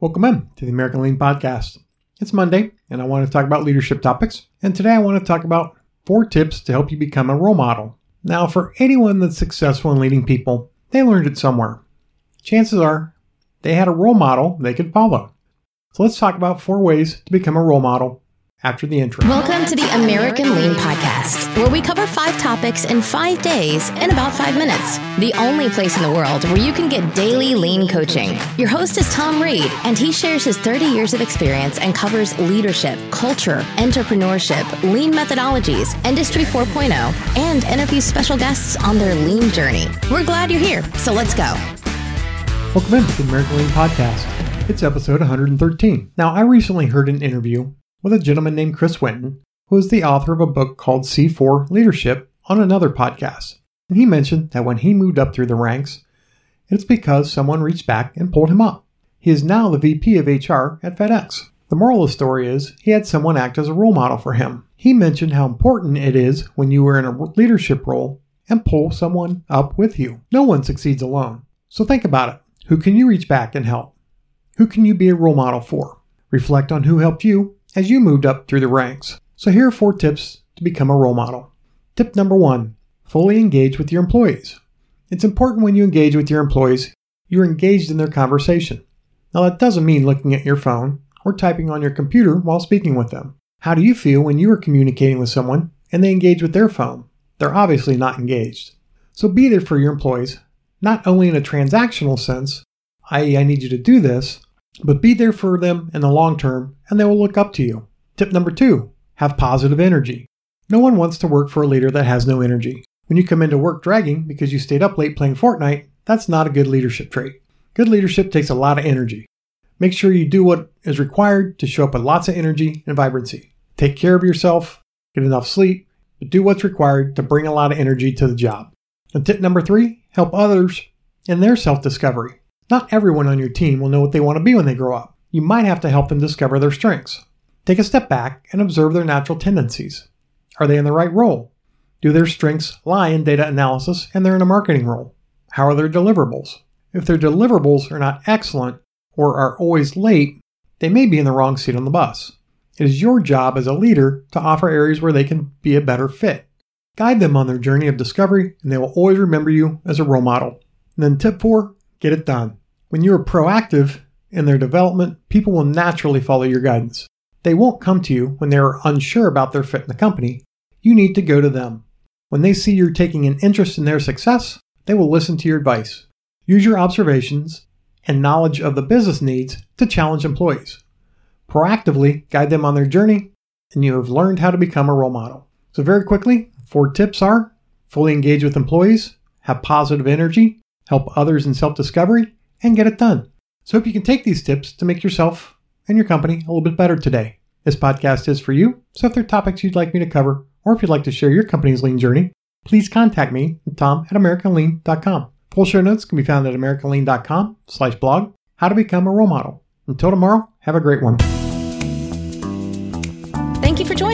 Welcome in to the American Lean Podcast. It's Monday, and I want to talk about leadership topics. And today I want to talk about four tips to help you become a role model. Now, for anyone that's successful in leading people, they learned it somewhere. Chances are they had a role model they could follow. So let's talk about four ways to become a role model after the intro. Welcome to the American Lean Podcast, where we cover five topics in five days in about five minutes. The only place in the world where you can get daily lean coaching. Your host is Tom Reed, and he shares his 30 years of experience and covers leadership, culture, entrepreneurship, lean methodologies, Industry 4.0, and interviews special guests on their lean journey. We're glad you're here, so let's go. Welcome in to the American Lean Podcast. It's episode 113. Now, I recently heard an interview with a gentleman named Chris Winton, who is the author of a book called C4 Leadership on another podcast. And he mentioned that when he moved up through the ranks, it's because someone reached back and pulled him up. He is now the VP of HR at FedEx. The moral of the story is he had someone act as a role model for him. He mentioned how important it is when you are in a leadership role and pull someone up with you. No one succeeds alone. So think about it. Who can you reach back and help? Who can you be a role model for? Reflect on who helped you as you moved up through the ranks. So here are four tips to become a role model. Tip number one fully engage with your employees. It's important when you engage with your employees, you're engaged in their conversation. Now, that doesn't mean looking at your phone or typing on your computer while speaking with them. How do you feel when you are communicating with someone and they engage with their phone? They're obviously not engaged. So be there for your employees, not only in a transactional sense, i.e., I need you to do this, but be there for them in the long term and they will look up to you. Tip number two have positive energy. No one wants to work for a leader that has no energy. When you come into work dragging because you stayed up late playing Fortnite, that's not a good leadership trait. Good leadership takes a lot of energy. Make sure you do what is required to show up with lots of energy and vibrancy. Take care of yourself, get enough sleep, but do what's required to bring a lot of energy to the job. And tip number three help others in their self discovery. Not everyone on your team will know what they want to be when they grow up. You might have to help them discover their strengths. Take a step back and observe their natural tendencies. Are they in the right role? Do their strengths lie in data analysis and they're in a marketing role? How are their deliverables? If their deliverables are not excellent or are always late, they may be in the wrong seat on the bus. It is your job as a leader to offer areas where they can be a better fit. Guide them on their journey of discovery, and they will always remember you as a role model. And then, tip four get it done. When you are proactive in their development, people will naturally follow your guidance. They won't come to you when they are unsure about their fit in the company. You need to go to them. When they see you're taking an interest in their success, they will listen to your advice. Use your observations and knowledge of the business needs to challenge employees. Proactively guide them on their journey, and you have learned how to become a role model. So, very quickly, four tips are fully engage with employees, have positive energy, help others in self discovery, and get it done. So, hope you can take these tips to make yourself and your company a little bit better today. This podcast is for you, so if there are topics you'd like me to cover, or if you'd like to share your company's lean journey, please contact me at tom at americanlean.com. Full show notes can be found at americanlean.com slash blog, how to become a role model. Until tomorrow, have a great one.